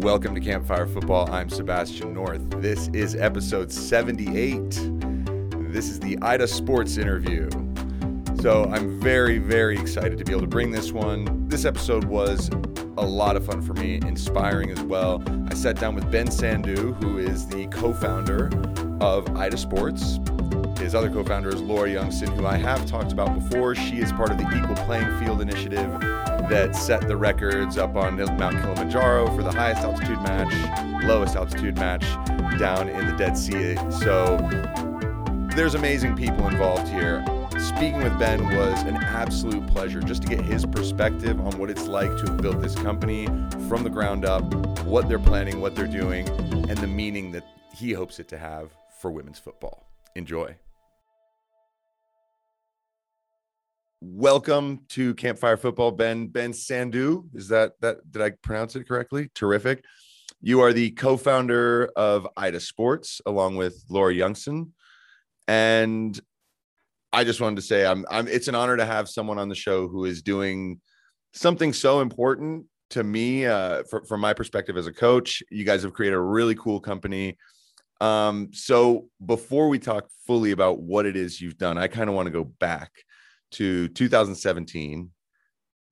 Welcome to Campfire Football. I'm Sebastian North. This is episode 78. This is the Ida Sports interview. So I'm very, very excited to be able to bring this one. This episode was a lot of fun for me, inspiring as well. I sat down with Ben Sandhu, who is the co founder of Ida Sports. His other co founder is Laura Youngson, who I have talked about before. She is part of the Equal Playing Field Initiative that set the records up on Mount Kilimanjaro for the highest altitude match, lowest altitude match down in the Dead Sea. So there's amazing people involved here. Speaking with Ben was an absolute pleasure just to get his perspective on what it's like to have built this company from the ground up, what they're planning, what they're doing, and the meaning that he hopes it to have for women's football. Enjoy. Welcome to Campfire Football, Ben Ben Sandhu. Is that that did I pronounce it correctly? Terrific. You are the co-founder of Ida Sports along with Laura Youngson. And I just wanted to say I'm I'm it's an honor to have someone on the show who is doing something so important to me uh, for, from my perspective as a coach. You guys have created a really cool company. Um, so before we talk fully about what it is you've done, I kind of want to go back to 2017.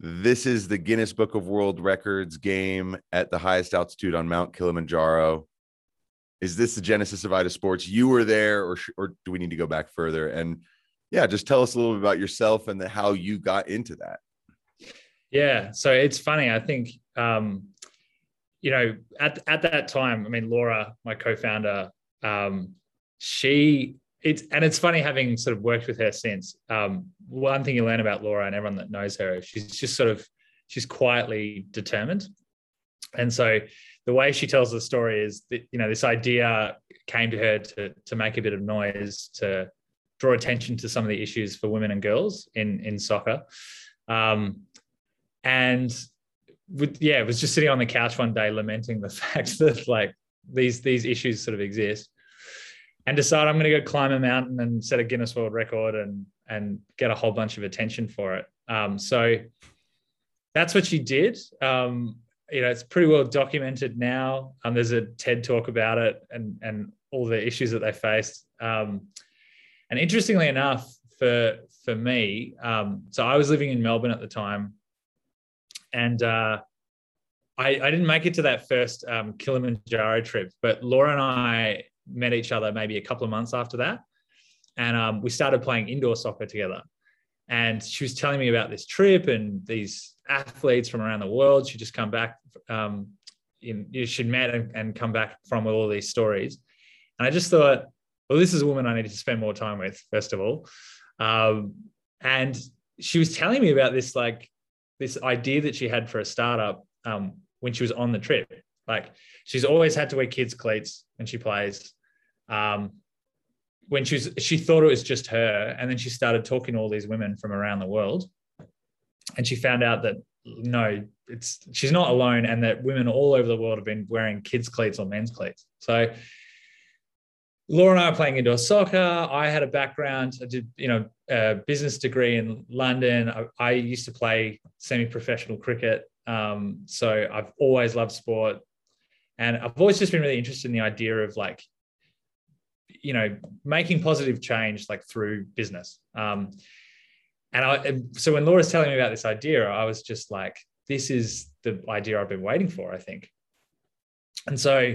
This is the Guinness Book of World Records game at the highest altitude on Mount Kilimanjaro. Is this the genesis of Ida Sports? You were there, or or do we need to go back further? And yeah, just tell us a little bit about yourself and the, how you got into that. Yeah, so it's funny. I think um, you know at at that time, I mean, Laura, my co-founder, um, she it's and it's funny having sort of worked with her since. Um, one thing you learn about Laura and everyone that knows her, she's just sort of she's quietly determined, and so the way she tells the story is that you know this idea came to her to to make a bit of noise to draw attention to some of the issues for women and girls in in soccer, um, and with, yeah, it was just sitting on the couch one day lamenting the fact that like these these issues sort of exist and decide I'm going to go climb a mountain and set a Guinness World Record and and get a whole bunch of attention for it. Um, so that's what she did. Um, you know, it's pretty well documented now. Um, there's a TED talk about it and and all the issues that they faced. Um, and interestingly enough, for for me, um, so I was living in Melbourne at the time, and uh, I, I, didn't make it to that first um, Kilimanjaro trip, but Laura and I met each other maybe a couple of months after that. And um, we started playing indoor soccer together. And she was telling me about this trip and these athletes from around the world. She just come back, um, in, she'd met and, and come back from with all these stories. And I just thought, well, this is a woman I need to spend more time with, first of all. Um, and she was telling me about this, like, this idea that she had for a startup um, when she was on the trip. Like, she's always had to wear kids' cleats when she plays. Um, when she was, she thought it was just her, and then she started talking to all these women from around the world, and she found out that no, it's she's not alone, and that women all over the world have been wearing kids' cleats or men's cleats. So Laura and I are playing indoor soccer. I had a background. I did, you know, a business degree in London. I, I used to play semi-professional cricket. Um, so I've always loved sport, and I've always just been really interested in the idea of like you know making positive change like through business. Um and i so when laura's telling me about this idea i was just like this is the idea i've been waiting for i think. And so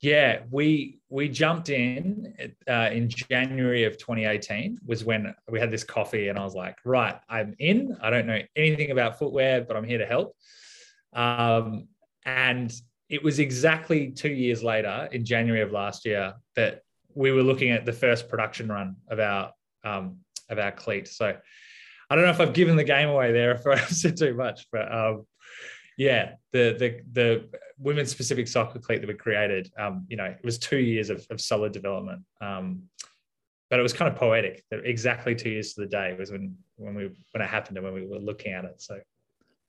yeah we we jumped in uh, in january of 2018 was when we had this coffee and i was like right i'm in. I don't know anything about footwear but i'm here to help. Um, and it was exactly two years later in january of last year that we were looking at the first production run of our um, of our cleat. So I don't know if I've given the game away there if I've said too much, but um, yeah, the the the women's specific soccer cleat that we created, um, you know, it was two years of, of solid development. Um, but it was kind of poetic that exactly two years to the day was when when we when it happened and when we were looking at it. So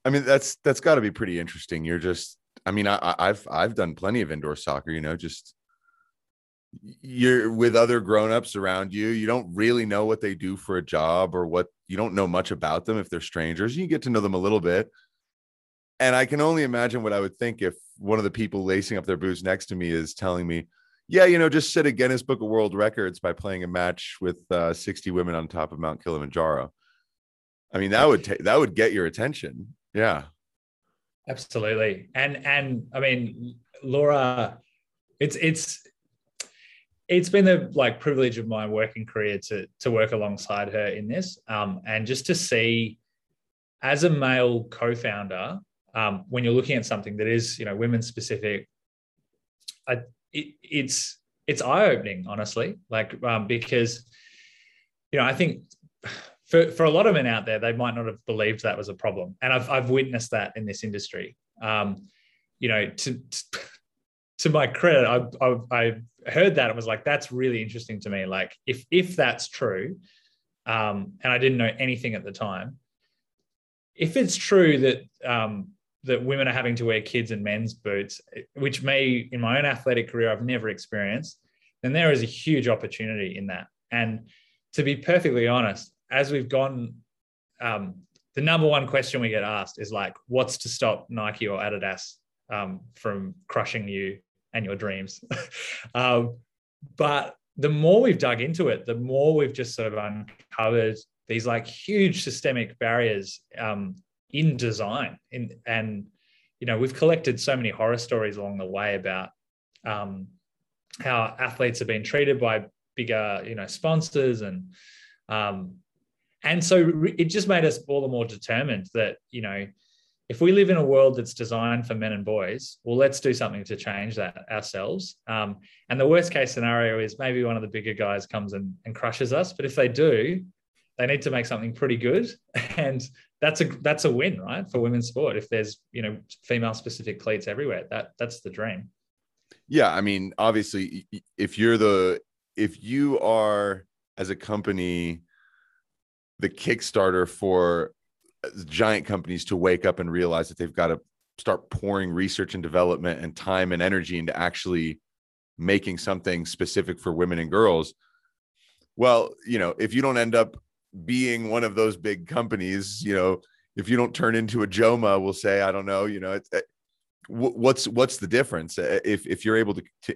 I mean that's that's got to be pretty interesting. You're just I mean I, I've I've done plenty of indoor soccer, you know, just you're with other grown-ups around you you don't really know what they do for a job or what you don't know much about them if they're strangers you get to know them a little bit and I can only imagine what I would think if one of the people lacing up their boots next to me is telling me, "Yeah, you know, just set a Guinness Book of World Records by playing a match with uh, 60 women on top of Mount Kilimanjaro." I mean, that would ta- that would get your attention. Yeah, absolutely. And and I mean, Laura, it's it's it's been the like privilege of my working career to to work alongside her in this, um, and just to see as a male co-founder um, when you're looking at something that is you know women specific I, it, it's it's eye-opening honestly. Like um, because you know i think for, for a lot of men out there they might not have believed that was a problem. And i've, I've witnessed that in this industry. Um, you know to, to my credit I, I, I heard that and was like that's really interesting to me like if if that's true um, and i didn't know anything at the time if it's true that um, that women are having to wear kids and men's boots, which may, in my own athletic career, I've never experienced, then there is a huge opportunity in that. And to be perfectly honest, as we've gone, um, the number one question we get asked is like, what's to stop Nike or Adidas um, from crushing you and your dreams? um, but the more we've dug into it, the more we've just sort of uncovered these like huge systemic barriers um, in design in and you know we've collected so many horror stories along the way about um, how athletes have been treated by bigger you know sponsors and um, and so it just made us all the more determined that you know if we live in a world that's designed for men and boys well let's do something to change that ourselves um, and the worst case scenario is maybe one of the bigger guys comes and, and crushes us but if they do they need to make something pretty good and that's a that's a win, right, for women's sport. If there's you know female specific cleats everywhere, that that's the dream. Yeah, I mean, obviously, if you're the if you are as a company the Kickstarter for giant companies to wake up and realize that they've got to start pouring research and development and time and energy into actually making something specific for women and girls. Well, you know, if you don't end up being one of those big companies, you know, if you don't turn into a Joma, we'll say, I don't know, you know, it's, uh, what's what's the difference uh, if if you're able to, to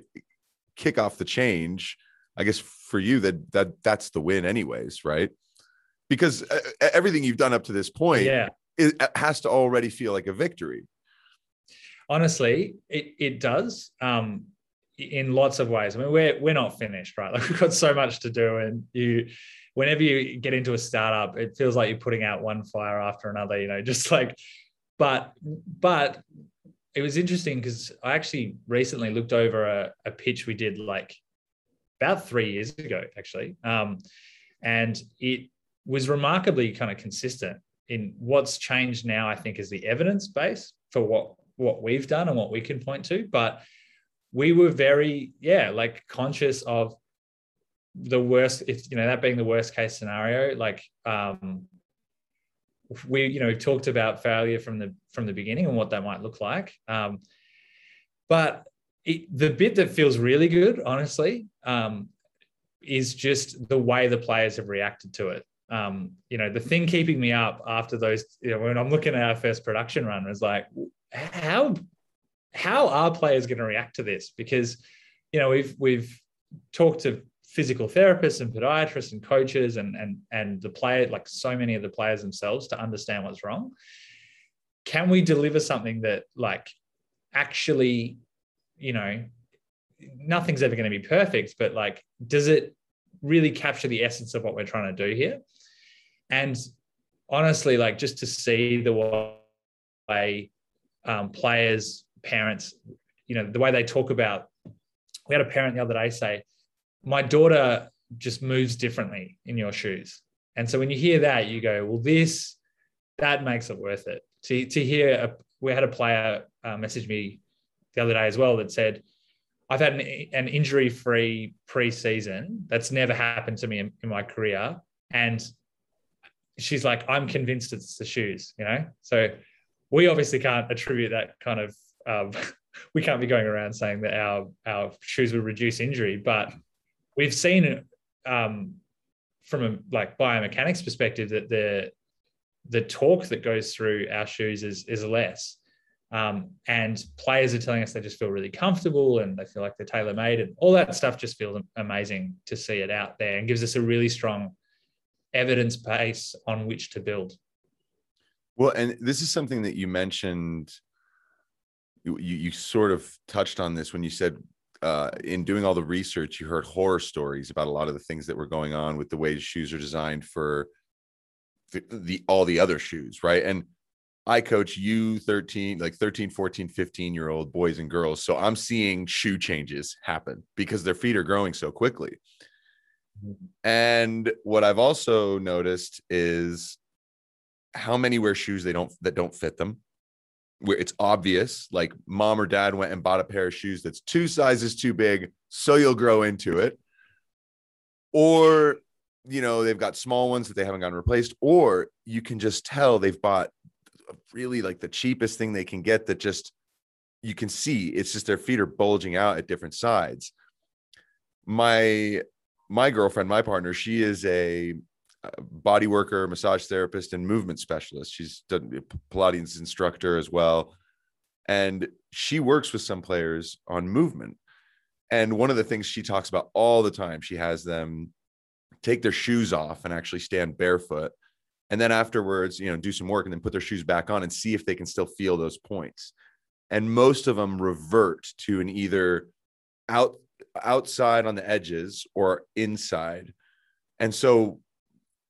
kick off the change? I guess for you that that that's the win, anyways, right? Because uh, everything you've done up to this point, yeah, it has to already feel like a victory. Honestly, it it does. Um, in lots of ways. I mean, we're we're not finished, right? Like we've got so much to do, and you whenever you get into a startup, it feels like you're putting out one fire after another, you know, just like, but, but it was interesting because I actually recently looked over a, a, pitch we did like about three years ago, actually. Um, and it was remarkably kind of consistent in what's changed now, I think, is the evidence base for what what we've done and what we can point to. But we were very, yeah, like conscious of the worst if you know that being the worst case scenario like um we you know we've talked about failure from the from the beginning and what that might look like um but it, the bit that feels really good honestly um is just the way the players have reacted to it um you know the thing keeping me up after those you know when i'm looking at our first production run was like how how are players going to react to this? Because you know we've we've talked to physical therapists and podiatrists and coaches and and and the player like so many of the players themselves to understand what's wrong. Can we deliver something that like actually you know nothing's ever going to be perfect but like does it really capture the essence of what we're trying to do here and honestly like just to see the way um, players parents you know the way they talk about we had a parent the other day say my daughter just moves differently in your shoes. And so when you hear that, you go, well, this, that makes it worth it. To, to hear, a, we had a player uh, message me the other day as well that said, I've had an, an injury free preseason. That's never happened to me in, in my career. And she's like, I'm convinced it's the shoes, you know? So we obviously can't attribute that kind of, um, we can't be going around saying that our, our shoes will reduce injury, but we've seen um, from a like biomechanics perspective that the the torque that goes through our shoes is is less. Um, and players are telling us they just feel really comfortable and they feel like they're tailor made and all that stuff just feels amazing to see it out there and gives us a really strong evidence base on which to build. Well, and this is something that you mentioned. You, you sort of touched on this when you said uh, in doing all the research, you heard horror stories about a lot of the things that were going on with the way shoes are designed for the, the all the other shoes, right? And I coach you 13, like 13, 14, 15 year old boys and girls. So I'm seeing shoe changes happen because their feet are growing so quickly. And what I've also noticed is how many wear shoes they don't that don't fit them. Where it's obvious, like mom or dad went and bought a pair of shoes that's two sizes too big, so you'll grow into it. Or, you know, they've got small ones that they haven't gotten replaced, or you can just tell they've bought really like the cheapest thing they can get that just you can see it's just their feet are bulging out at different sides. My my girlfriend, my partner, she is a body worker, massage therapist, and movement specialist. She's done uh, Pilates instructor as well. And she works with some players on movement. And one of the things she talks about all the time, she has them take their shoes off and actually stand barefoot. And then afterwards, you know, do some work and then put their shoes back on and see if they can still feel those points. And most of them revert to an either out outside on the edges or inside. And so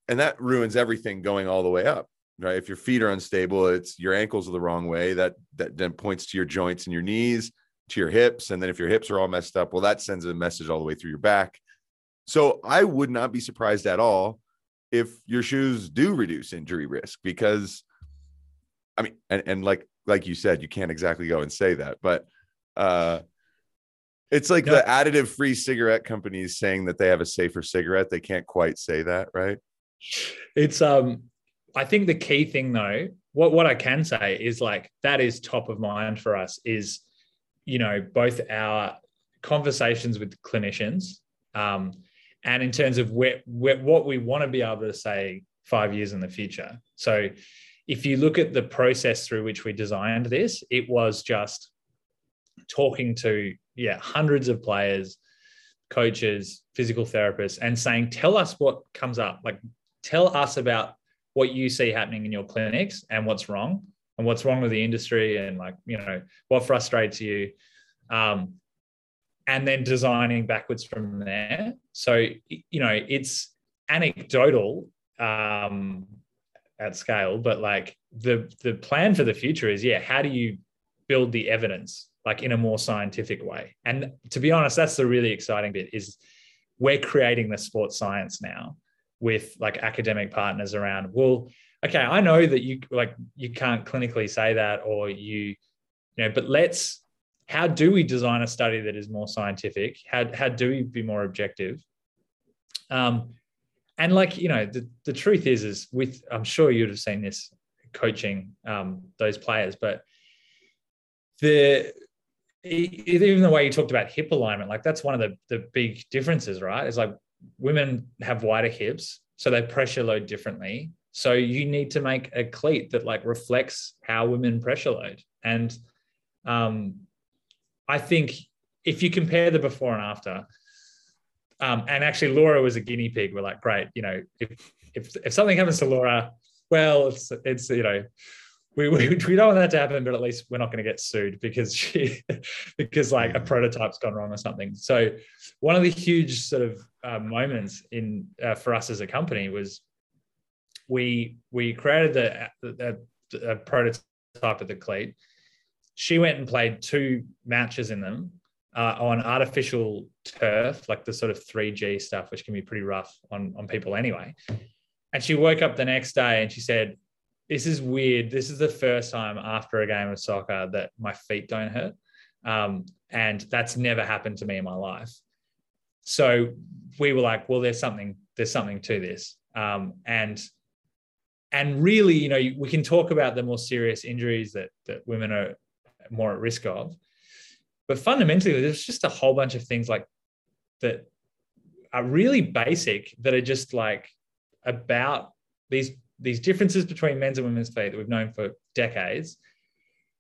and that ruins everything going all the way up right? If your feet are unstable it's your ankles are the wrong way. That that then points to your joints and your knees to your hips. And then if your hips are all messed up well that sends a message all the way through your back. So i would not be surprised at all if your shoes do reduce injury risk because i mean and, and like like you said you can't exactly go and say that but uh it's like no. the additive free cigarette companies saying that they have a safer cigarette they can't quite say that right it's um I think the key thing though, what what I can say is like that is top of mind for us is you know both our conversations with clinicians um, and in terms of where, where, what we want to be able to say five years in the future. So if you look at the process through which we designed this, it was just talking to yeah hundreds of players, coaches, physical therapists, and saying, tell us what comes up. Like tell us about what you see happening in your clinics and what's wrong and what's wrong with the industry and like you know what frustrates you um, and then designing backwards from there so you know it's anecdotal um, at scale but like the the plan for the future is yeah how do you build the evidence like in a more scientific way. And to be honest that's the really exciting bit is we're creating the sports science now with like academic partners around well okay i know that you like you can't clinically say that or you you know but let's how do we design a study that is more scientific? How, how do we be more objective? Um and like you know the, the truth is is with i'm sure you'd have seen this coaching um those players but the even the way you talked about hip alignment like that's one of the the big differences right it's like women have wider hips, so they pressure load differently. So you need to make a cleat that like reflects how women pressure load. And um, I think if you compare the before and after, um, and actually Laura was a guinea pig. We're like, great, you know, if if if something happens to Laura, well, it's it's you know, we, we, we don't want that to happen, but at least we're not going to get sued because she because like a prototype's gone wrong or something. So one of the huge sort of uh, moments in uh, for us as a company was we we created the, the prototype of the cleat. She went and played two matches in them uh, on artificial turf, like the sort of 3G stuff, which can be pretty rough on, on people anyway. And she woke up the next day and she said, this is weird. This is the first time after a game of soccer that my feet don't hurt. Um, and that's never happened to me in my life. So we were like, well, there's something, there's something to this. Um, and and really, you know, we can talk about the more serious injuries that that women are more at risk of. But fundamentally, there's just a whole bunch of things like that are really basic that are just like about these these differences between men's and women's feet that we've known for decades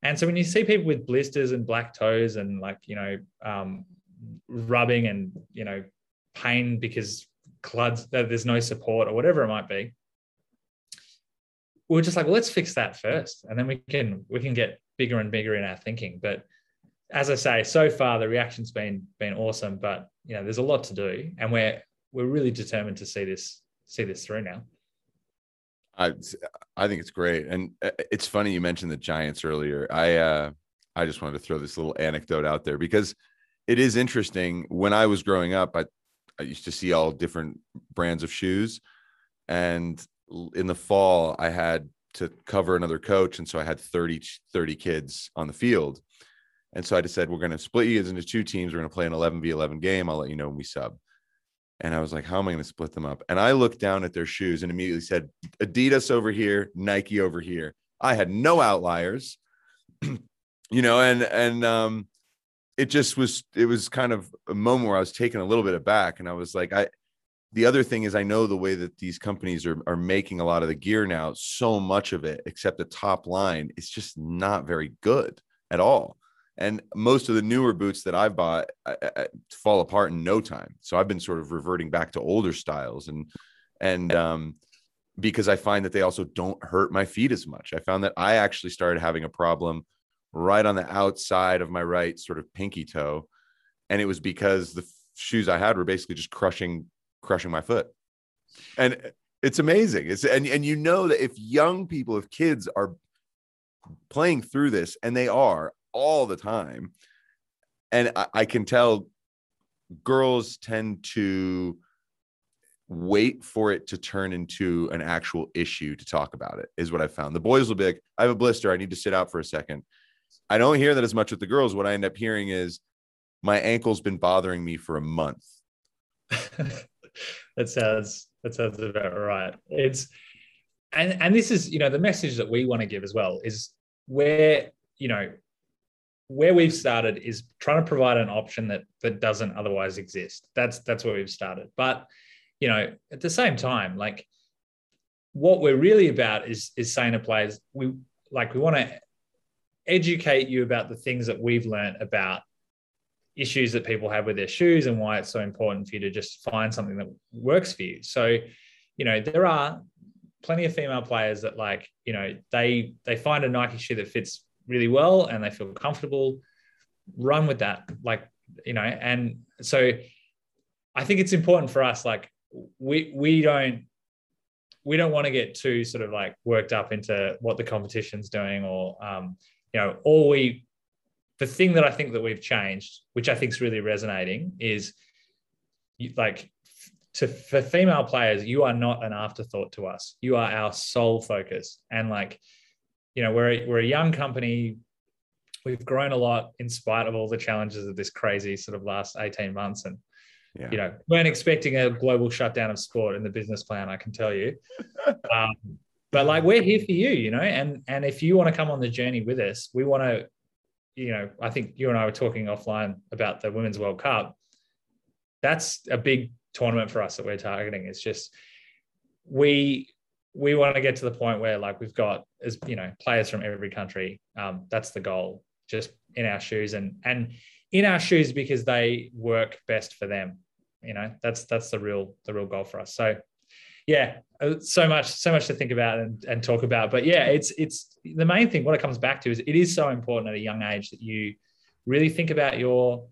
And so when you see people with blisters and black toes and like, you know, um, rubbing and, you know, pain because cluds, there's no support or whatever it might be, we are just like, well, let's fix that first. And then we can, we can get bigger and bigger in our thinking. But as I say, so far the reaction's been, been awesome, but you know, there's a lot to do and we're, we're really determined to see this, see this through now. I I think it's great, and uh, it's funny you mentioned the Giants earlier. I uh, I just wanted to throw this little anecdote out there because it is interesting. When I was growing up, I I used to see all different brands of shoes, and in the fall I had to cover another coach, and so I had 30, 30 kids on the field, and so I just said we're going to split you into two teams. We're going to play an eleven v eleven game. I'll let you know when we sub. And I was like, how am I going to split them up? And I looked down at their shoes and immediately said, Adidas over here, Nike over here. I had no outliers, you know, and, and, um, it just was, it was kind of a moment where I was taken a little bit aback. And I was like, I, the other thing is I know the way that these companies are, are making a lot of the gear now, so much of it, except the top line, is just not very good at all and most of the newer boots that I've bought I, I, fall apart in no time. So I've been sort of reverting back to older styles and and um, because I find that they also don't hurt my feet as much. I found that I actually started having a problem right on the outside of my right sort of pinky toe, and it was because the shoes I had were basically just crushing crushing my foot. And it's amazing. It's and and you know that if young people, if kids are playing through this, and they are, all the time. And I, I can tell girls tend to wait for it to turn into an actual issue to talk about it is what i found. The boys will be like i have a blister. I need to sit out for a second. I don't hear that as much with the girls. What i end up hearing is my ankle's been bothering me for a month. That sounds that sounds about right. It's and and this is you know the message that we want to give as well is where you know where we've started is trying to provide an option that that doesn't otherwise exist. That's that's where we've started. But you know, at the same time, like what we're really about is is saying to players, we like we want to educate you about the things that we've learned about issues that people have with their shoes and why it's so important for you to just find something that works for you. So, you know, there are plenty of female players that like, you know, they they find a Nike shoe that fits really well and they feel comfortable, run with that. Like, you know, and so I think it's important for us, like, we we don't we don't want to get too sort of like worked up into what the competition's doing or um, you know, all we the thing that I think that we've changed, which I think is really resonating, is like to for female players, you are not an afterthought to us. You are our sole focus. And like you know, we're a, we're a young company. We've grown a lot in spite of all the challenges of this crazy sort of last 18 months. And, yeah. you know, weren't expecting a global shutdown of sport in the business plan, I can tell you. um, but like we're here for you, you know, and and if you want to come on the journey with us, we want to, you know, I think you and I were talking offline about the Women's World Cup. That's a big tournament for us that we're targeting. It's just we we want to get to the point where like we've got as you know players from every country um, that's the goal just in our shoes and and in our shoes because they work best for them you know? That's that's the real the real goal for us. So yeah uh, so much so much to think about and, and talk about. But yeah it's it's the main thing what it comes back to is it is so important at a young age that you really think about your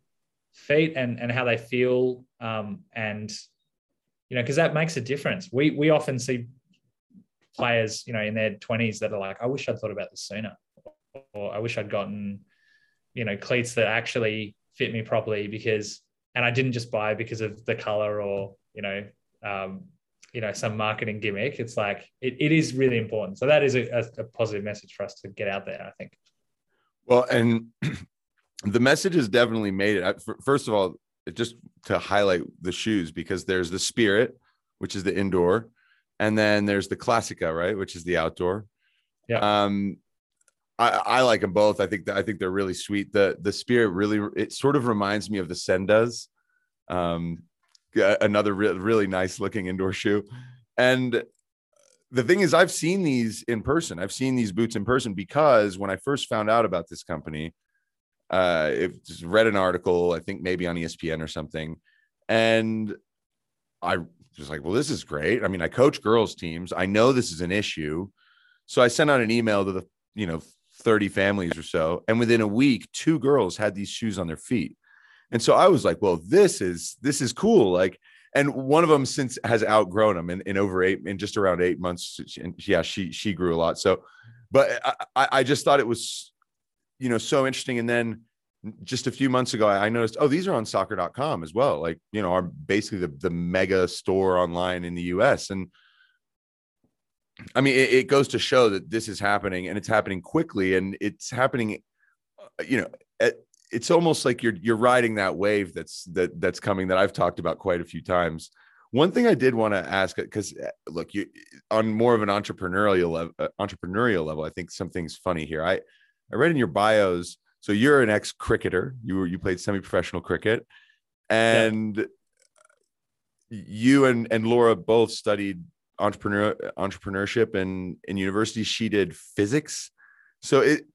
feet and and how they feel um, and you know because that makes a difference. We we often see players, you know, in their 20s that are like, I wish I'd thought about this sooner, or I wish I'd gotten, you know, cleats that actually fit me properly because, and I didn't just buy because of the color or, you know, um, you know, some marketing gimmick. It's like, it, it is really important. So that is a, a positive message for us to get out there, I think. Well, and the message has definitely made it. First of all, just to highlight the shoes because there's the spirit, which is the indoor, and then there's the Classica, right, which is the outdoor. Yeah. Um, I, I like them both. I think that I think they're really sweet. The the spirit really it sort of reminds me of the Sendas, um, another re- really nice looking indoor shoe, and the thing is, I've seen these in person. I've seen these boots in person because when I first found out about this company, uh, it just read an article, I think maybe on ESPN or something, and I was like, well, this is great. I mean, I coach girls teams. I know this is an issue. So I sent out an email to the, you know, 30 families or so. And within a week, two girls had these shoes on their feet. And so I was like, well, this is this is cool. Like, and one of them since has outgrown them in, in over eight in just around eight months. And yeah, she she grew a lot. So, but I, I just thought it was, you know, so interesting. And then just a few months ago, I noticed, oh, these are on soccer.com as well. Like, you know, are basically the, the mega store online in the US. And I mean, it, it, goes to show that this is happening and it's happening quickly and it's happening, uh, you know, at, it's almost like you're you're riding that wave that's that that's coming that I've talked about quite a few times. One thing I did want to ask because uh, look, you on more of an entrepreneurial level, uh, entrepreneurial level, I think something's funny here. I I read in your bios, so you're an ex cricketer. You were you played semi professional cricket, and yeah. you and and Laura both studied entrepreneur entrepreneurship and in university. She did physics. So it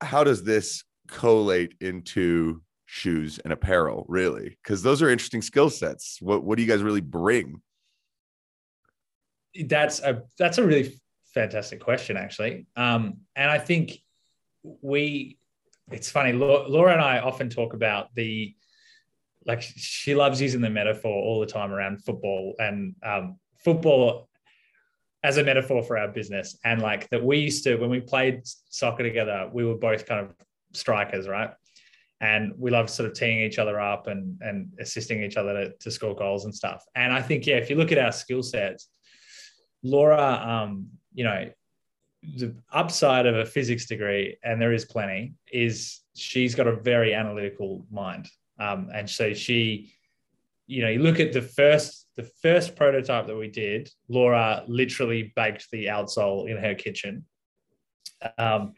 how does this collate into shoes and apparel really because those are interesting skill sets what what do you guys really bring that's a that's a really fantastic question actually um and i think we it's funny laura and i often talk about the like she loves using the metaphor all the time around football and um, football as a metaphor for our business and like that we used to when we played soccer together we were both kind of strikers, right? And we love sort of teeing each other up and and assisting each other to, to score goals and stuff. And I think, yeah, if you look at our skill sets, Laura, um, you know, the upside of a physics degree, and there is plenty, is she's got a very analytical mind. Um, and so she, you know, you look at the first the first prototype that we did, Laura literally baked the outsole in her kitchen. Um,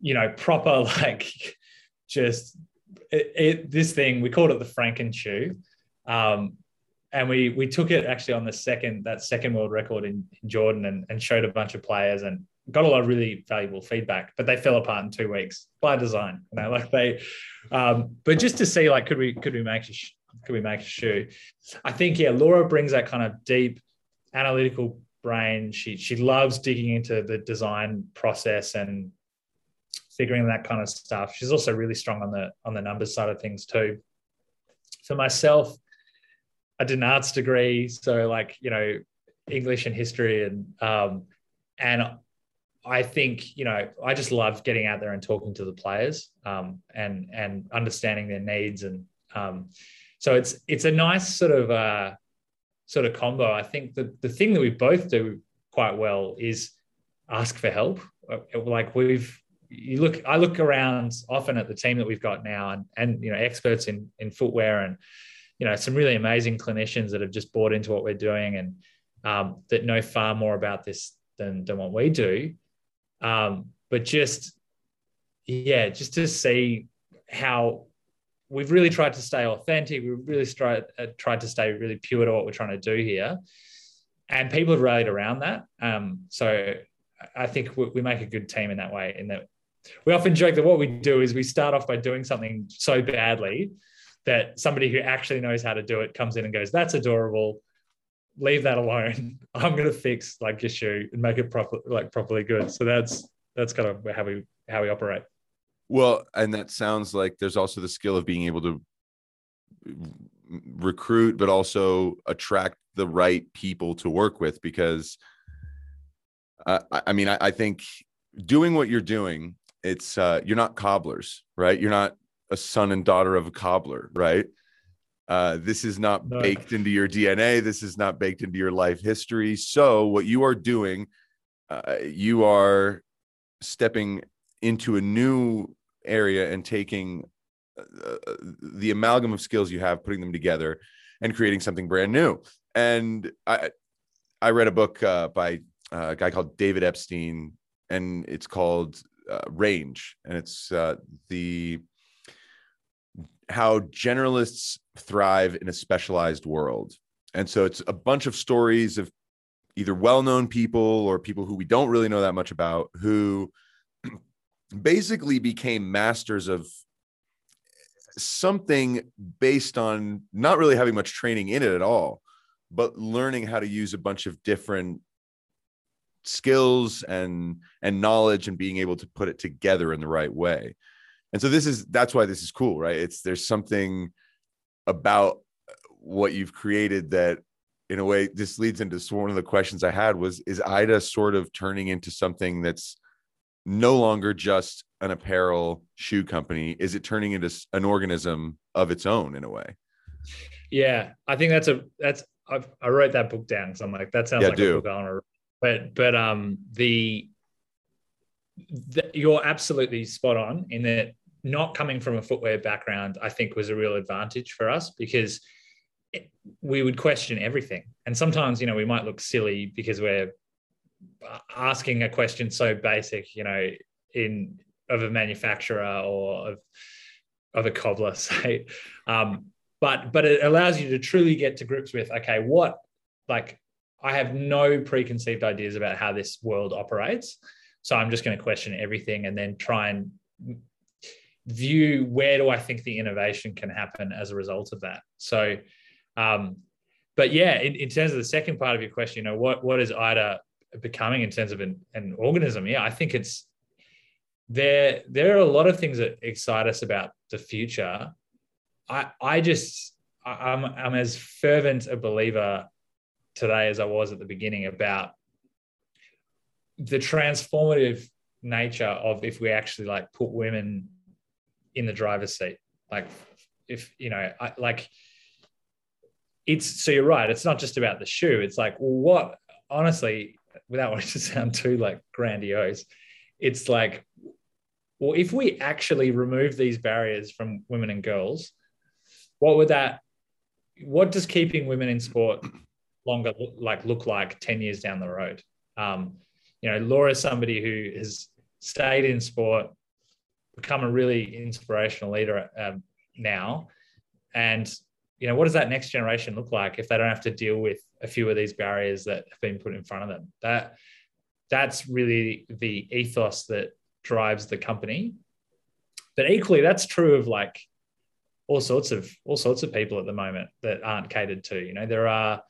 you know, proper like just it, it, this thing. We called it the Franken shoe, um, and we we took it actually on the second that second world record in, in Jordan and, and showed a bunch of players and got a lot of really valuable feedback. But they fell apart in two weeks by design. You know, like they. Um, but just to see like could we could we make a could we make a shoe? I think yeah, Laura brings that kind of deep analytical brain. She she loves digging into the design process and figuring that kind of stuff. She's also really strong on the on the numbers side of things too. For myself, I did an arts degree, so like you know English and history, and um, and I think you know I just love getting out there and talking to the players um, and and understanding their needs, and um, so it's it's a nice sort of uh, sort of combo. I think the the thing that we both do quite well is ask for help. Like we've you look i look around often at the team that we've got now and and you know experts in in footwear and you know some really amazing clinicians that have just bought into what we're doing and um, that know far more about this than than what we do um, but just yeah just to see how we've really tried to stay authentic we've really tried, uh, tried to stay really pure to what we're trying to do here and people have rallied around that um, so I think we make a good team in that way. In that we often joke that what we do is we start off by doing something so badly that somebody who actually knows how to do it comes in and goes, "That's adorable. Leave that alone. I'm going to fix like your shoe and make it proper, like properly good." So that's that's kind of how we how we operate. Well, and that sounds like there's also the skill of being able to recruit, but also attract the right people to work with because. Uh, I mean, I, I think doing what you're doing it's uh, you're not cobblers, right? You're not a son and daughter of a cobbler, right? Uh, this is not no. baked into your DNA. This is not baked into your life history. So, what you are doing, uh, you are stepping into a new area and taking uh, uh, the amalgam of skills you have, putting them together, and creating something brand new. And I, I read a book uh, by a guy called David Epstein, and it's called uh, range, and it's uh, the how generalists thrive in a specialized world. And so it's a bunch of stories of either well-known people or people who we don't really know that much about who basically became masters of something based on not really having much training in it at all but learning how to use a bunch of different skills and and knowledge and being able to put it together in the right way and so this is that's why this is cool right? It's there's something about what you've created that in a way this leads into one of the questions i had was is ida sort of turning into something that's no longer just an apparel shoe company? Is it turning into an organism of its own in a way? Yeah i think that's a that's I've, i wrote that book down so i'm like that sounds yeah, like do. a book I but but um the, the you're absolutely spot on in that not coming from a footwear background i think was a real advantage for us because we would question everything. And sometimes you know we might look silly because we're asking a question so basic you know in of a manufacturer or of of a cobbler say. Um, but but it allows you to truly get to grips with okay what like i have no preconceived ideas about how this world operates. So i'm just going to question everything and then try and view where do i think the innovation can happen as a result of that so um, but yeah, in, in, terms of the second part of your question, you know, what what is IDA becoming in terms of an, an organism? Yeah, I think it's there. There are a lot of things that excite us about the future. I I just I'm I'm as fervent a believer today as I was at the beginning about the transformative nature of if we actually like put women in the driver's seat like if you know I, like it's so you're right. It's not just about the shoe. It's like, well, what honestly, without wanting to sound too like grandiose, it's like, well, if we actually remove these barriers from women and girls, what would that what does keeping women in sport longer like look like 10 years down the road? Um, you know, Laura is somebody who has stayed in sport, become a really inspirational leader um, now, and you know, what does that next generation look like if they don't have to deal with a few of these barriers that have been put in front of them? That that's really the ethos that drives the company. But equally, that's true of like all sorts of all sorts of people at the moment that aren't catered to. You know, there are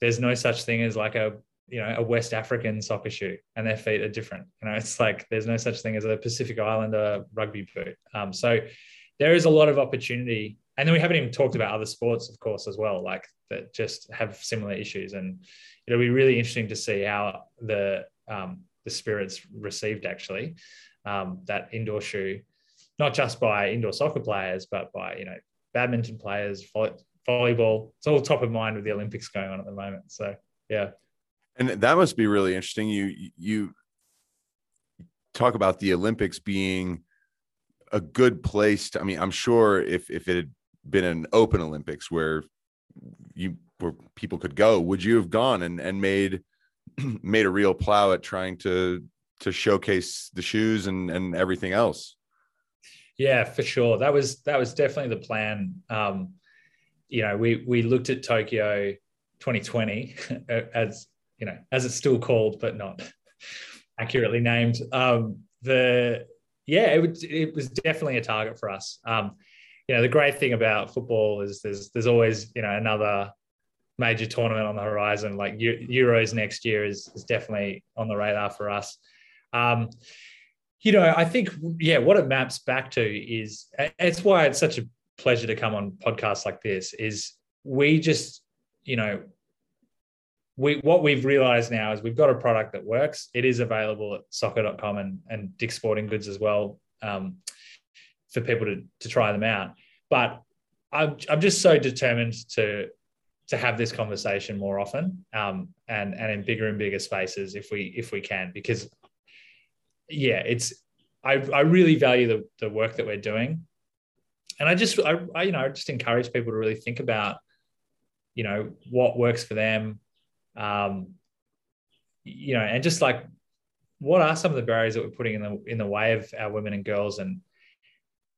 there's no such thing as like a you know a West African soccer shoe, and their feet are different. You know, it's like there's no such thing as a Pacific Islander rugby boot. Um, so there is a lot of opportunity and then we haven't even talked about other sports, of course, as well, like that just have similar issues. And it'll be really interesting to see how the um, the spirits received actually um, that indoor shoe, not just by indoor soccer players, but by you know badminton players, volley- volleyball. It's all top of mind with the Olympics going on at the moment. So yeah, and that must be really interesting. You you talk about the Olympics being a good place to, I mean, I'm sure if if it had been an open Olympics where you where people could go, would you have gone and and made made a real plow at trying to to showcase the shoes and and everything else? Yeah, for sure. That was that was definitely the plan. Um, you know, we we looked at Tokyo 2020 as you know as it's still called, but not accurately named. Um, the yeah, it, would, it was definitely a target for us. Um, you know the great thing about football is there's there's always you know another major tournament on the horizon. Like Euros next year is is definitely on the radar for us. Um, you know, I think yeah, what it maps back to is it's why it's such a pleasure to come on podcasts like this. Is we just you know we what we've realized now is we've got a product that works. It is available at soccer.com and, and Dick's Sporting Goods as well. Um, for people to, to try them out. But I'm, I'm just so determined to to have this conversation more often um, and and in bigger and bigger spaces if we if we can because yeah it's I, I really value the, the work that we're doing and I just I, I you know I just encourage people to really think about you know what works for them um, you know and just like what are some of the barriers that we're putting in the in the way of our women and girls and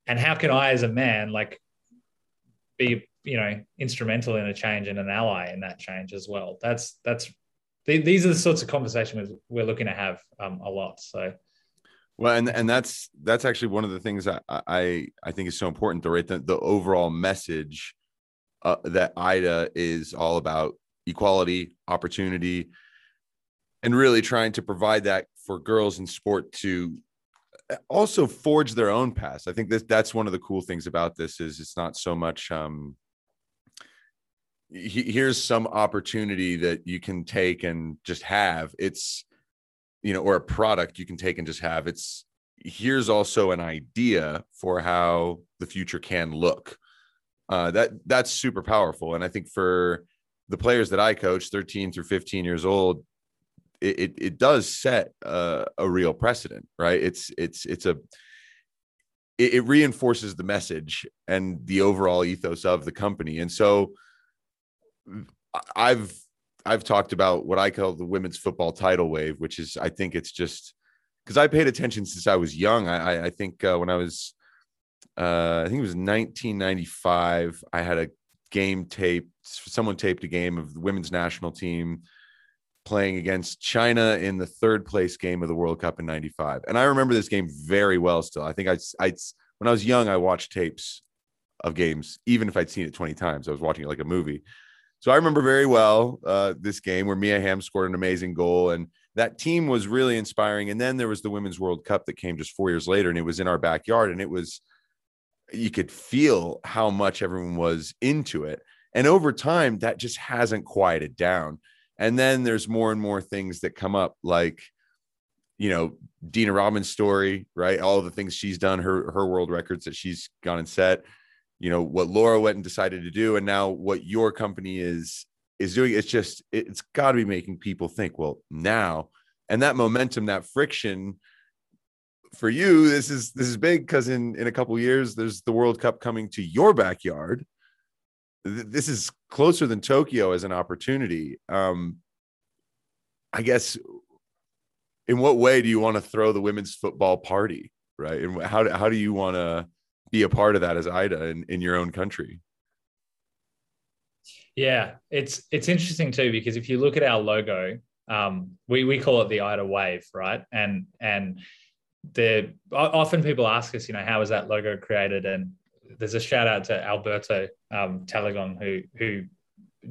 and how can I, as a man, like be you know instrumental in a change and an ally in that change as well? That's that's th- these are the sorts of conversations we're looking to have um, a lot. So. Well, and and that's that's actually one of the things I I, I think is so important. The right the, the overall message uh, that IDA is all about equality, opportunity, and really trying to provide that for girls in sport to uh, also forge their own paths. I think that that's one of the cool things about this is it's not so much um, here's some opportunity that you can take and just have. It's you know, or a product you can take and just have. It's here's also an idea for how the future can look. Uh, that that's super powerful, and I think for the players that I coach, 13 through 15 years old, it, it, it does set a, a, real precedent, right? It's it's it's a it, it reinforces the message and the overall ethos of the company, and so I've I've talked about what I call the women's football tidal wave, which is I think it's just because I paid attention since I was young. I I think uh, when I was uh, I think it was 1995, I had a game tape. Someone taped a game of the women's national team playing against China in the third place game of the World Cup in 95. And I remember this game very well still. I think I, I when I was young, I watched tapes of games, even if I'd seen it 20 times. I was watching it like a movie. So I remember very well uh, this game where Mia Hamm scored an amazing goal, and that team was really inspiring. And then there was the Women's World Cup that came just four years later, and it was in our backyard, and it was you could feel how much everyone was into it. And over time, that just hasn't quieted down. And then there's more and more things that come up, like you know Dina Robbins' story, right? All the things she's done, her her world records that she's gone and set you know what Laura went and decided to do, and now what your company is is doing. It's just it's got to be making people think. Well, now and that momentum, that friction for you, this is this is big because in in a couple years there's the World Cup coming to your backyard. This is closer than Tokyo as an opportunity. Um, I guess in what way do you want to throw the women's football party, right? And how how do you want to be a part of that as Ida in, in your own country. Yeah, it's it's interesting too because if you look at our logo, um, we we call it the Ida Wave, right? And and the often people ask us, you know, how was that logo created? And there's a shout out to Alberto um, Talagon who who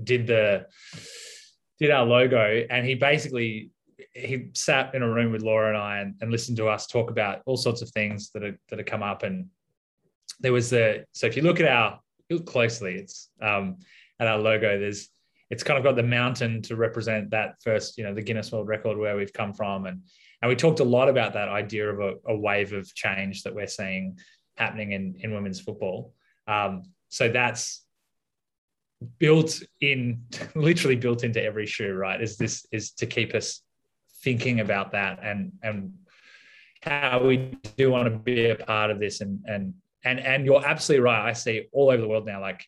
did the did our logo, and he basically he sat in a room with Laura and I and, and listened to us talk about all sorts of things that are that have come up and there was the so if you look at our look closely, it's um, at our logo. There's it's kind of got the mountain to represent that first, you know, the Guinness World Record where we've come from, and and we talked a lot about that idea of a, a wave of change that we're seeing happening in in women's football. Um, so that's built in, literally built into every shoe, right? Is this is to keep us thinking about that and and how we do want to be a part of this and and and and you're absolutely right. I see all over the world now, like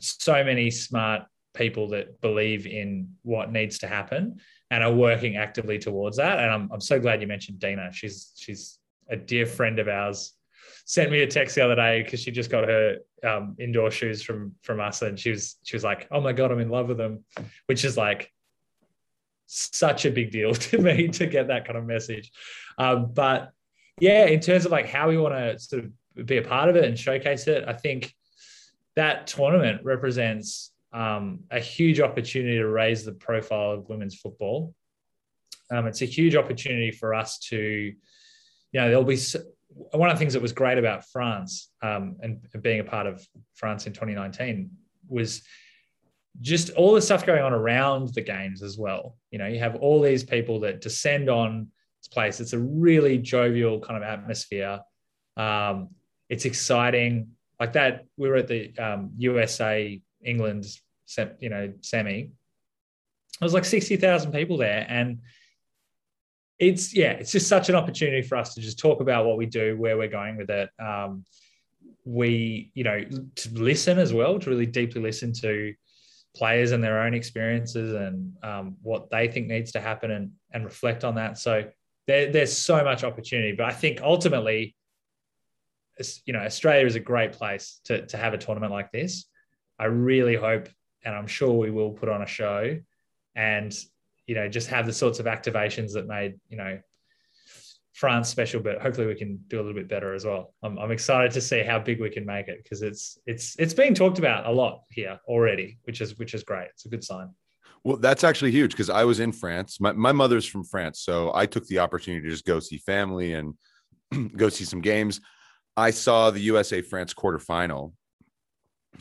so many smart people that believe in what needs to happen and are working actively towards that. And I'm, I'm so glad you mentioned Dina. She's she's a dear friend of ours. Sent me a text the other day because she just got her um, indoor shoes from from us, and she was she was like, "Oh my god, I'm in love with them," which is like such a big deal to me to get that kind of message. Um, but yeah, in terms of like how we want to sort of be a part of it and showcase it. I think that tournament represents um, a huge opportunity to raise the profile of women's football. Um, it's a huge opportunity for us to, you know, there'll be one of the things that was great about France um, and being a part of France in 2019 was just all the stuff going on around the games as well. You know, you have all these people that descend on this place. It's a really jovial kind of atmosphere. Um, it's exciting. Like that, we were at the um, USA England, you know, semi. There was like sixty thousand people there, and it's yeah, it's just such an opportunity for us to just talk about what we do, where we're going with it. Um, we, you know, to listen as well, to really deeply listen to players and their own experiences and um, what they think needs to happen and, and reflect on that. So there, there's so much opportunity, but I think ultimately you know, Australia is a great place to, to have a tournament like this. I really hope, and I'm sure we will put on a show. And you know, just have the sorts of activations that made, you know, France special, but hopefully we can do a little bit better as well. I'm, I'm excited to see how big we can make it because it's it's it's being talked about a lot here already, which is which is great. It's a good sign. Well, that's actually huge because I was in France. My, my mother's from France. So I took the opportunity to just go see family and go see some games. I saw the USA France quarterfinal.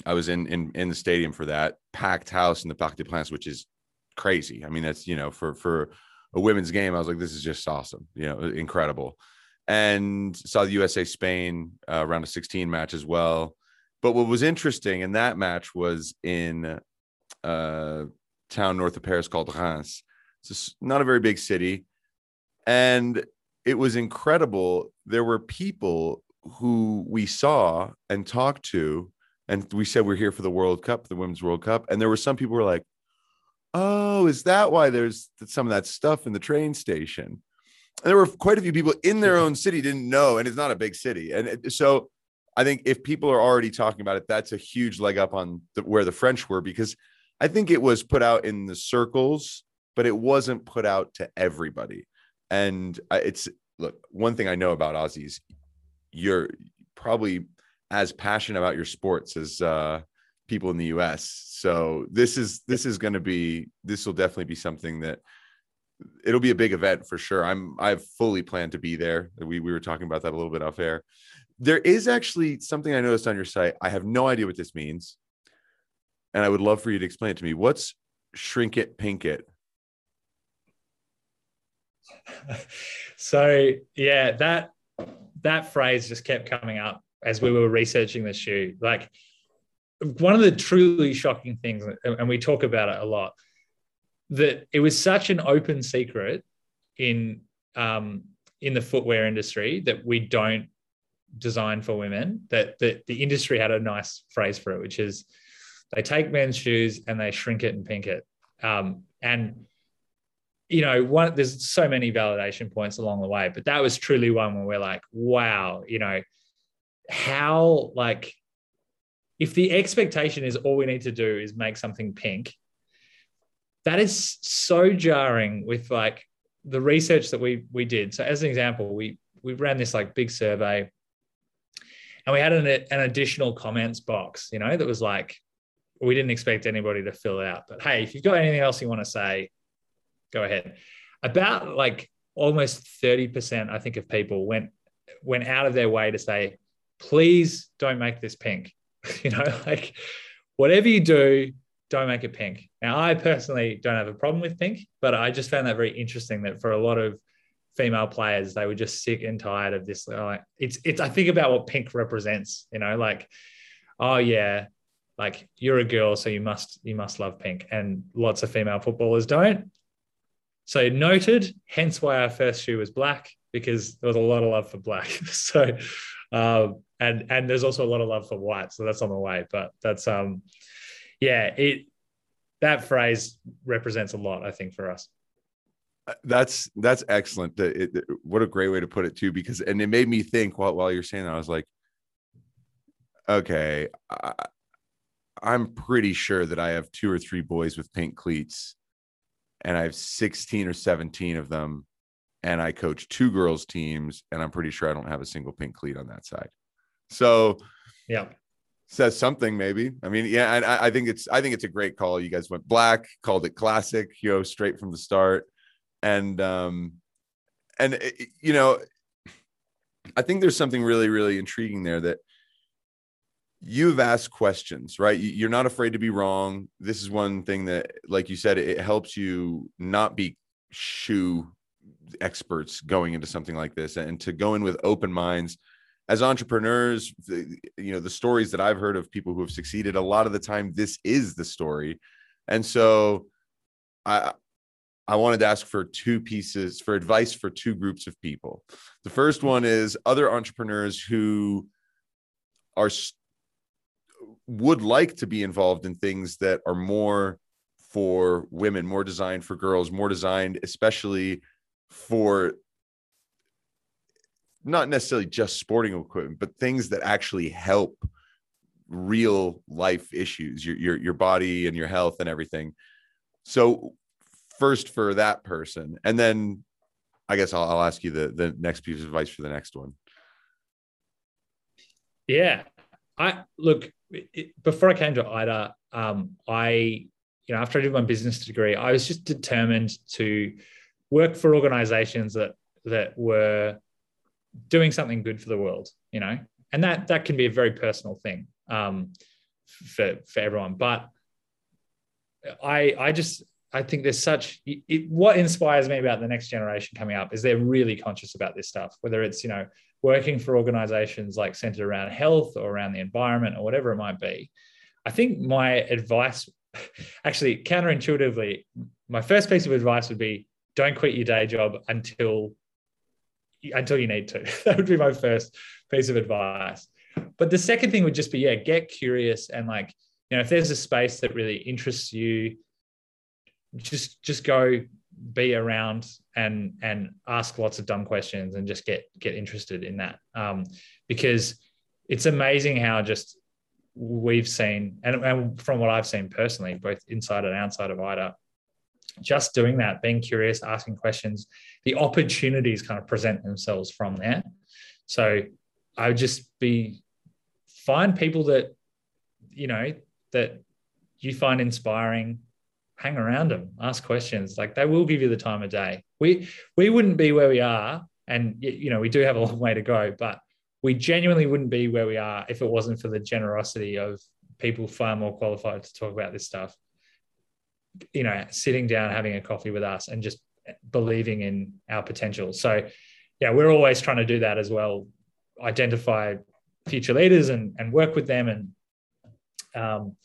I was in, in in the stadium for that packed house in the Parc des Princes, which is crazy. I mean, that's you know for for a women's game, I was like, this is just awesome, you know, incredible. And saw the USA Spain uh, round of 16 match as well. But what was interesting in that match was in a town north of Paris called Reims. It's not a very big city. And it was incredible. There were people who we saw and talked to, and we said we're here for the World Cup, the Women's World Cup. And there were some people were like, oh, is that why there's some of that stuff in the train station? And there were quite a few people in their own city didn't know, and it's not a big city. And so I think if people are already talking about it, that's a huge leg up on the, where the French were because I think it was put out in the circles, but it wasn't put out to everybody. And uh, it's look, one thing I know about Aussies, you're probably as passionate about your sports as uh, people in the US. So this is this is going to be this will definitely be something that it'll be a big event for sure. I'm I've fully planned to be there. We we were talking about that a little bit off air. There is actually something I noticed on your site. I have no idea what this means. And I would love for you to explain it to me. What's shrink it, pink it? so yeah, that that phrase just kept coming up as we were researching the shoe. Like one of the truly shocking things, and we talk about it a lot, that it was such an open secret in um, in the footwear industry that we don't design for women. That that the industry had a nice phrase for it, which is they take men's shoes and they shrink it and pink it. Um, and you know, one there's so many validation points along the way, but that was truly one where we're like, wow, you know, how like if the expectation is all we need to do is make something pink, that is so jarring with like the research that we we did. So as an example, we we ran this like big survey and we had an, an additional comments box, you know, that was like, we didn't expect anybody to fill it out. But hey, if you've got anything else you want to say, go ahead. About like almost 30%, I think, of people went went out of their way to say, please don't make this pink. you know, like whatever you do, don't make it pink. Now, I personally don't have a problem with pink, but I just found that very interesting that for a lot of female players, they were just sick and tired of this. Like, it's, it's, I think about what pink represents, you know, like, oh yeah, like you're a girl, so you must, you must love pink. And lots of female footballers don't. So noted, hence why our first shoe was black because there was a lot of love for black. so, um, and and there's also a lot of love for white, so that's on the way. But that's um, yeah, it that phrase represents a lot, I think, for us. Uh, that's that's excellent. It, what a great way to put it too, because and it made me think while while you're saying that, I was like, okay, I, I'm pretty sure that I have two or three boys with pink cleats, and I have 16 or 17 of them, and I coach two girls teams, and I'm pretty sure I don't have a single pink cleat on that side. So yeah, says something maybe. I mean, yeah, and I, I think it's I think it's a great call. You guys went black, called it classic, you know, straight from the start, and um, and it, you know, I think there's something really really intriguing there that you've asked questions, right? You're not afraid to be wrong. This is one thing that, like you said, it helps you not be shoe experts going into something like this and to go in with open minds. As entrepreneurs the, you know the stories that i've heard of people who have succeeded a lot of the time this is the story. And so i i wanted to ask for two pieces for advice for two groups of people. The first one is other entrepreneurs who are would like to be involved in things that are more for women more designed for girls more designed especially for not necessarily just sporting equipment, but things that actually help real life issues, your your your body and your health and everything. So first for that person, and then I guess I'll, I'll ask you the the next piece of advice for the next one. Yeah, I look before I came to IDA, um, I you know after I did my business degree, I was just determined to work for organizations that that were doing something good for the world, you know, and that that can be a very personal thing um, for for everyone. But I I just I think there's such it, what inspires me about the next generation coming up is they're really conscious about this stuff, whether it's you know working for organizations like centered around health or around the environment or whatever it might be. I think my advice, actually counterintuitively, my first piece of advice would be don't quit your day job until until you need to. that would be my first piece of advice. But the second thing would just be, yeah, get curious and like, you know, if there's a space that really interests you, just just go be around and and ask lots of dumb questions and just get get interested in that um, because it's amazing how just we've seen and, and from what I've seen personally, both inside and outside of IDA, just doing that, being curious, asking questions, the opportunities kind of present themselves from there. So I would just be find people that, you know, that you find inspiring, hang around them, ask questions. Like they will give you the time of day. We we wouldn't be where we are, and you know, we do have a long way to go, but we genuinely wouldn't be where we are if it wasn't for the generosity of people far more qualified to talk about this stuff you know, sitting down, having a coffee with us and just believing in our potential. So, yeah, we're always trying to do that as well. Identify future leaders and, and work with them and, um,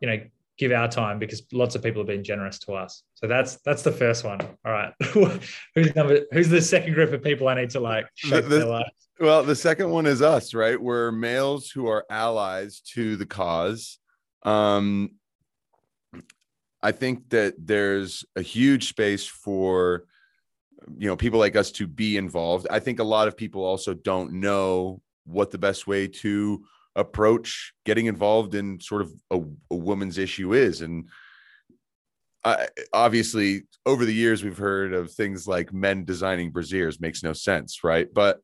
you know, give our time because lots of people have been generous to us. So that's that's the first one. All right, who's number? Who's the second group of people I need to like the, Well, the second one is us, right? We're males who are allies to the cause. Um, I think that there's a huge space for you know people like us to be involved. I think a lot of people also don't know what the best way to approach getting involved in sort of a, a woman's issue is and I, obviously over the years we've heard of things like men designing brasiers makes no sense right but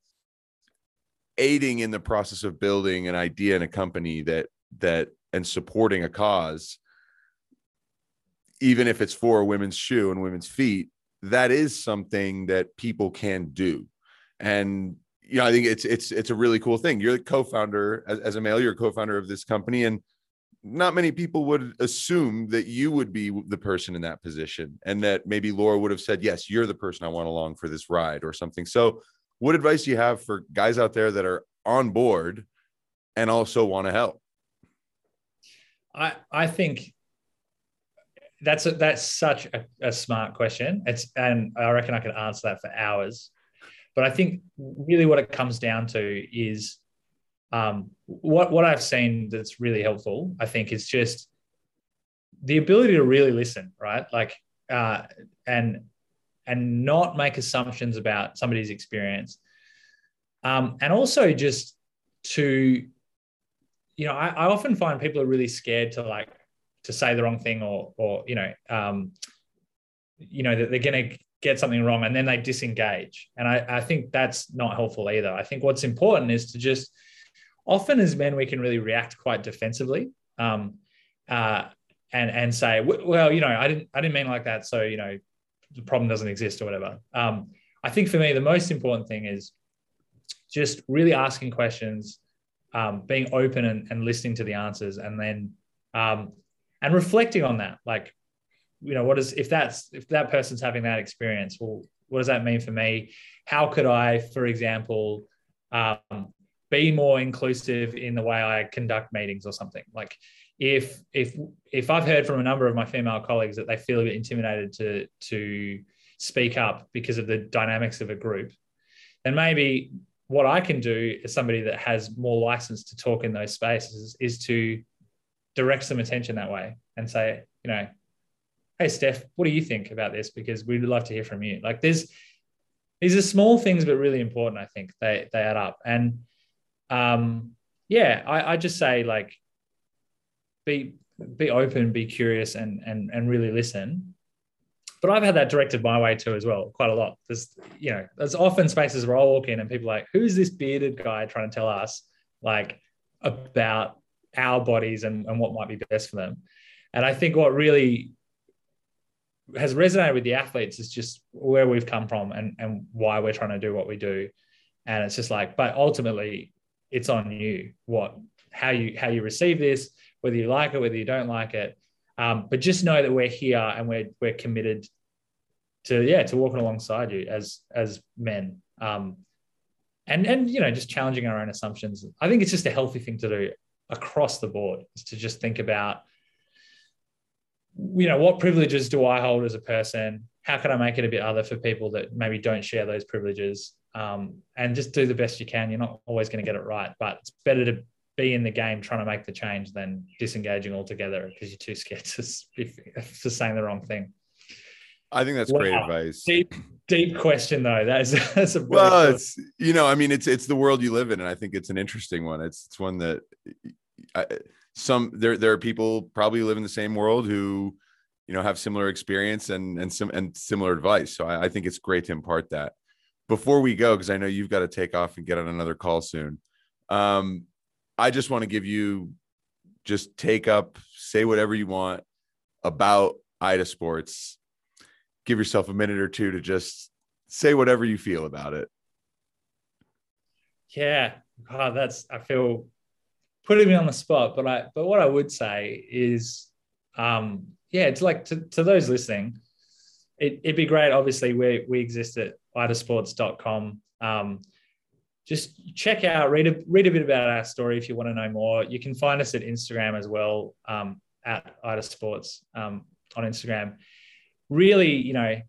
aiding in the process of building an idea in a company that that and supporting a cause even if it's for a women's shoe and women's feet, that is something that people can do. And you know, I think it's it's it's a really cool thing. You're the co-founder as, as a male, you're a co-founder of this company, and not many people would assume that you would be the person in that position, and that maybe Laura would have said, "Yes, you're the person I want along for this ride" or something. So, what advice do you have for guys out there that are on board and also want to help? I I think that's a, that's such a, a, smart question. It's and I reckon I could answer that for hours. But I think really what it comes down to is um, what what I've seen that's really helpful. I think is just the ability to really listen, right? Like uh, and and not make assumptions about somebody's experience, um, and also just to you know I, I often find people are really scared to like to say the wrong thing or or you know um, you know that they're going to get something wrong and then they disengage. And I, I think that's not helpful either. I think what's important is to just often as men we can really react quite defensively um, uh, and and say well you know i didn't i didn't mean like that so you know the problem doesn't exist or whatever. Um, i think for me the most important thing is just really asking questions um, being open and, and, listening to the answers and then um, and reflecting on that like you know what is if that's if that person's having that experience well what does that mean for me? How could i for example um, be more inclusive in the way i conduct meetings or something? Like if if if i've heard from a number of my female colleagues that they feel a bit intimidated to to speak up because of the dynamics of a group then maybe what i can do as somebody that has more license to talk in those spaces is to direct some attention that way and say, you know, hey Steph, what do you think about this? Because we'd love to hear from you. Like there's these are small things but really important. I think they they add up. And um, yeah, I, I just say like be be open, be curious, and and and really listen. but I've had that directed my way too as well, quite a lot. There's, you know, there's often spaces where I walk in and people like, who's this bearded guy trying to tell us like about our bodies and, and what might be best for them? And I think what really has resonated with the athletes is just where we've come from and, and why we're trying to do what we do. And it's just like, but ultimately it's on you, what, how you, how you receive this, whether you like it, whether you don't like it. Um, but just know that we're here and we're, we're committed to, yeah, to walking alongside you as, as men. Um, and, and, you know, just challenging our own assumptions. I think it's just a healthy thing to do across the board is to just think about, you know, what privileges do I hold as a person? How can I make it a bit other for people that maybe don't share those privileges? Um, and just do the best you can. You're not always going to get it right, but it's better to be in the game trying to make the change than disengaging altogether because you're too scared to, to saying the wrong thing. I think that's wow. great advice. Deep, deep question though. That's that's a well, it's you know, I mean, it's it's the world you live in, and I think it's an interesting one. It's it's one that I, some there there are people probably live in the same world who you know have similar experience and and some and similar advice so I, I think it's great to impart that before we go because i know you've got to take off and get on another call soon um i just want to give you just take up say whatever you want about ida sports give yourself a minute or two to just say whatever you feel about it yeah god that's i feel putting me on the spot, but I but what I would say is, um, yeah, it's like to, to those listening, it, would be great. Obviously, we we exist at idasports.com. Um, just check out, read a read a bit about our story if you want to know more. You can find us at Instagram as well, um, at Ida Sports um, on Instagram. Really, you know,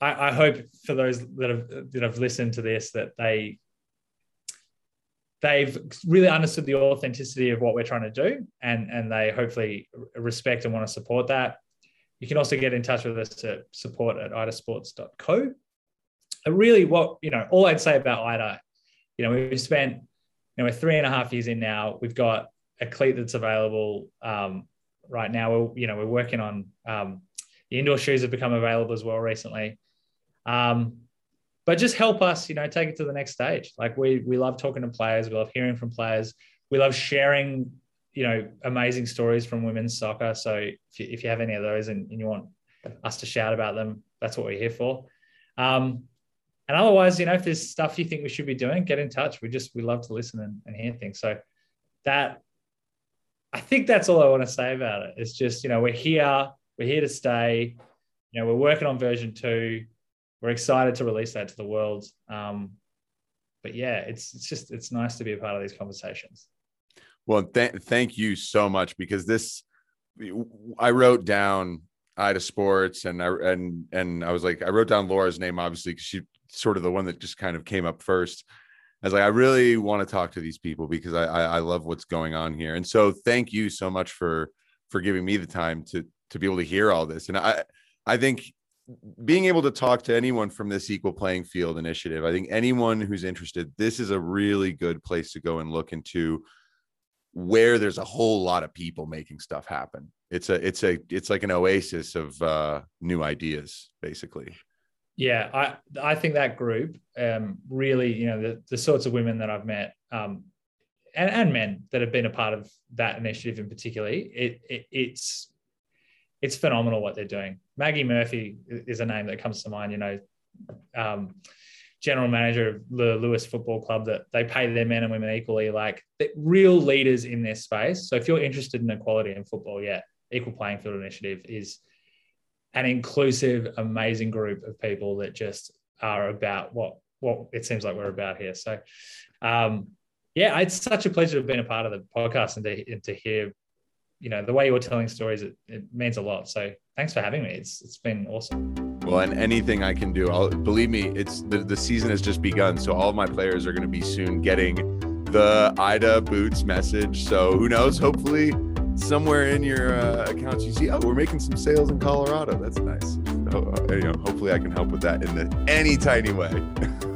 I, I hope for those that have that have listened to this that they they've really understood the authenticity of what we're trying to do and and they hopefully respect and want to support that. You can also get in touch with us at support at idasports.co and really what you know all i'd say about ida you know we've spent you know we're three and a half years in now. We've got a cleat that's available um, right now. We're you know we're working on um, the indoor shoes have become available as well recently um, but just help us, you know, take it to the next stage. Like we we love talking to players, we love hearing from players, we love sharing, you know, amazing stories from women's soccer. So if you, if you have any of those and, and you want us to shout about them, that's what we're here for. Um, and otherwise, you know, if there's stuff you think we should be doing, get in touch. We just we love to listen and, and hear things. So that I think that's all I want to say about it. It's just, you know, we're here, we're here to stay. You know, we're working on version two we're excited to release that to the world. Um, but yeah, it's it's just it's nice to be a part of these conversations. Well, th- thank you so much because this I wrote down Ida Sports and I and and I was like I wrote down Laura's name obviously because she sort of the one that just kind of came up first. I was like I really want to talk to these people because I, I I love what's going on here and so thank you so much for for giving me the time to to be able to hear all this. And I I think being able to talk to anyone from this equal playing field initiative i think anyone who's interested this is a really good place to go and look into where there's a whole lot of people making stuff happen. It's a it's a it's like an oasis of uh new ideas basically. Yeah i i think that group um really you know the, the sorts of women that i've met um and, and men that have been a part of that initiative in particular, it, it it's it's phenomenal what they're doing. Maggie Murphy is a name that comes to mind. You know, um, general manager of the Lewes Football Club that they pay their men and women equally. Like real leaders in this space. So if you're interested in equality in football, yeah, Equal Playing Field Initiative is an inclusive, amazing group of people that just are about what what it seems like we're about here. So, um, yeah, it's such a pleasure to have been a part of the podcast and to, and to hear you know the way you're telling stories it, it means a lot. So thanks for having me. It's it's been awesome. Well and anything i can do i'll believe me it's the, the season has just begun. So all of my players are going to be soon getting the ida boots message. So who knows? Hopefully somewhere in your uh, accounts you see oh we're making some sales in colorado. That's nice. So, uh, you know hopefully i can help with that in the, any tiny way.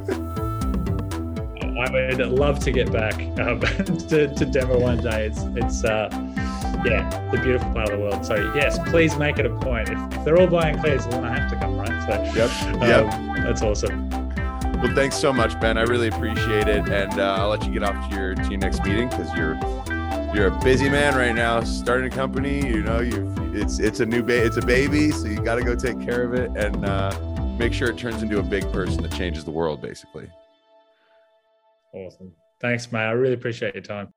I would love to get back um, to, to Denver one day. It's it's uh, yeah, the beautiful part of the world. So yes, please make it a point. If they're all buying cleats, then I have to come, right? So yep, um, yep. that's awesome. Well, thanks so much, Ben. I really appreciate it, and uh, I'll let you get off to your to your next meeting because you're you're a busy man right now, starting a company. You know, you it's it's a new ba- it's a baby, so you got to go take care of it and uh, make sure it turns into a big person that changes the world, basically. Awesome. Thanks, mate. I really appreciate your time.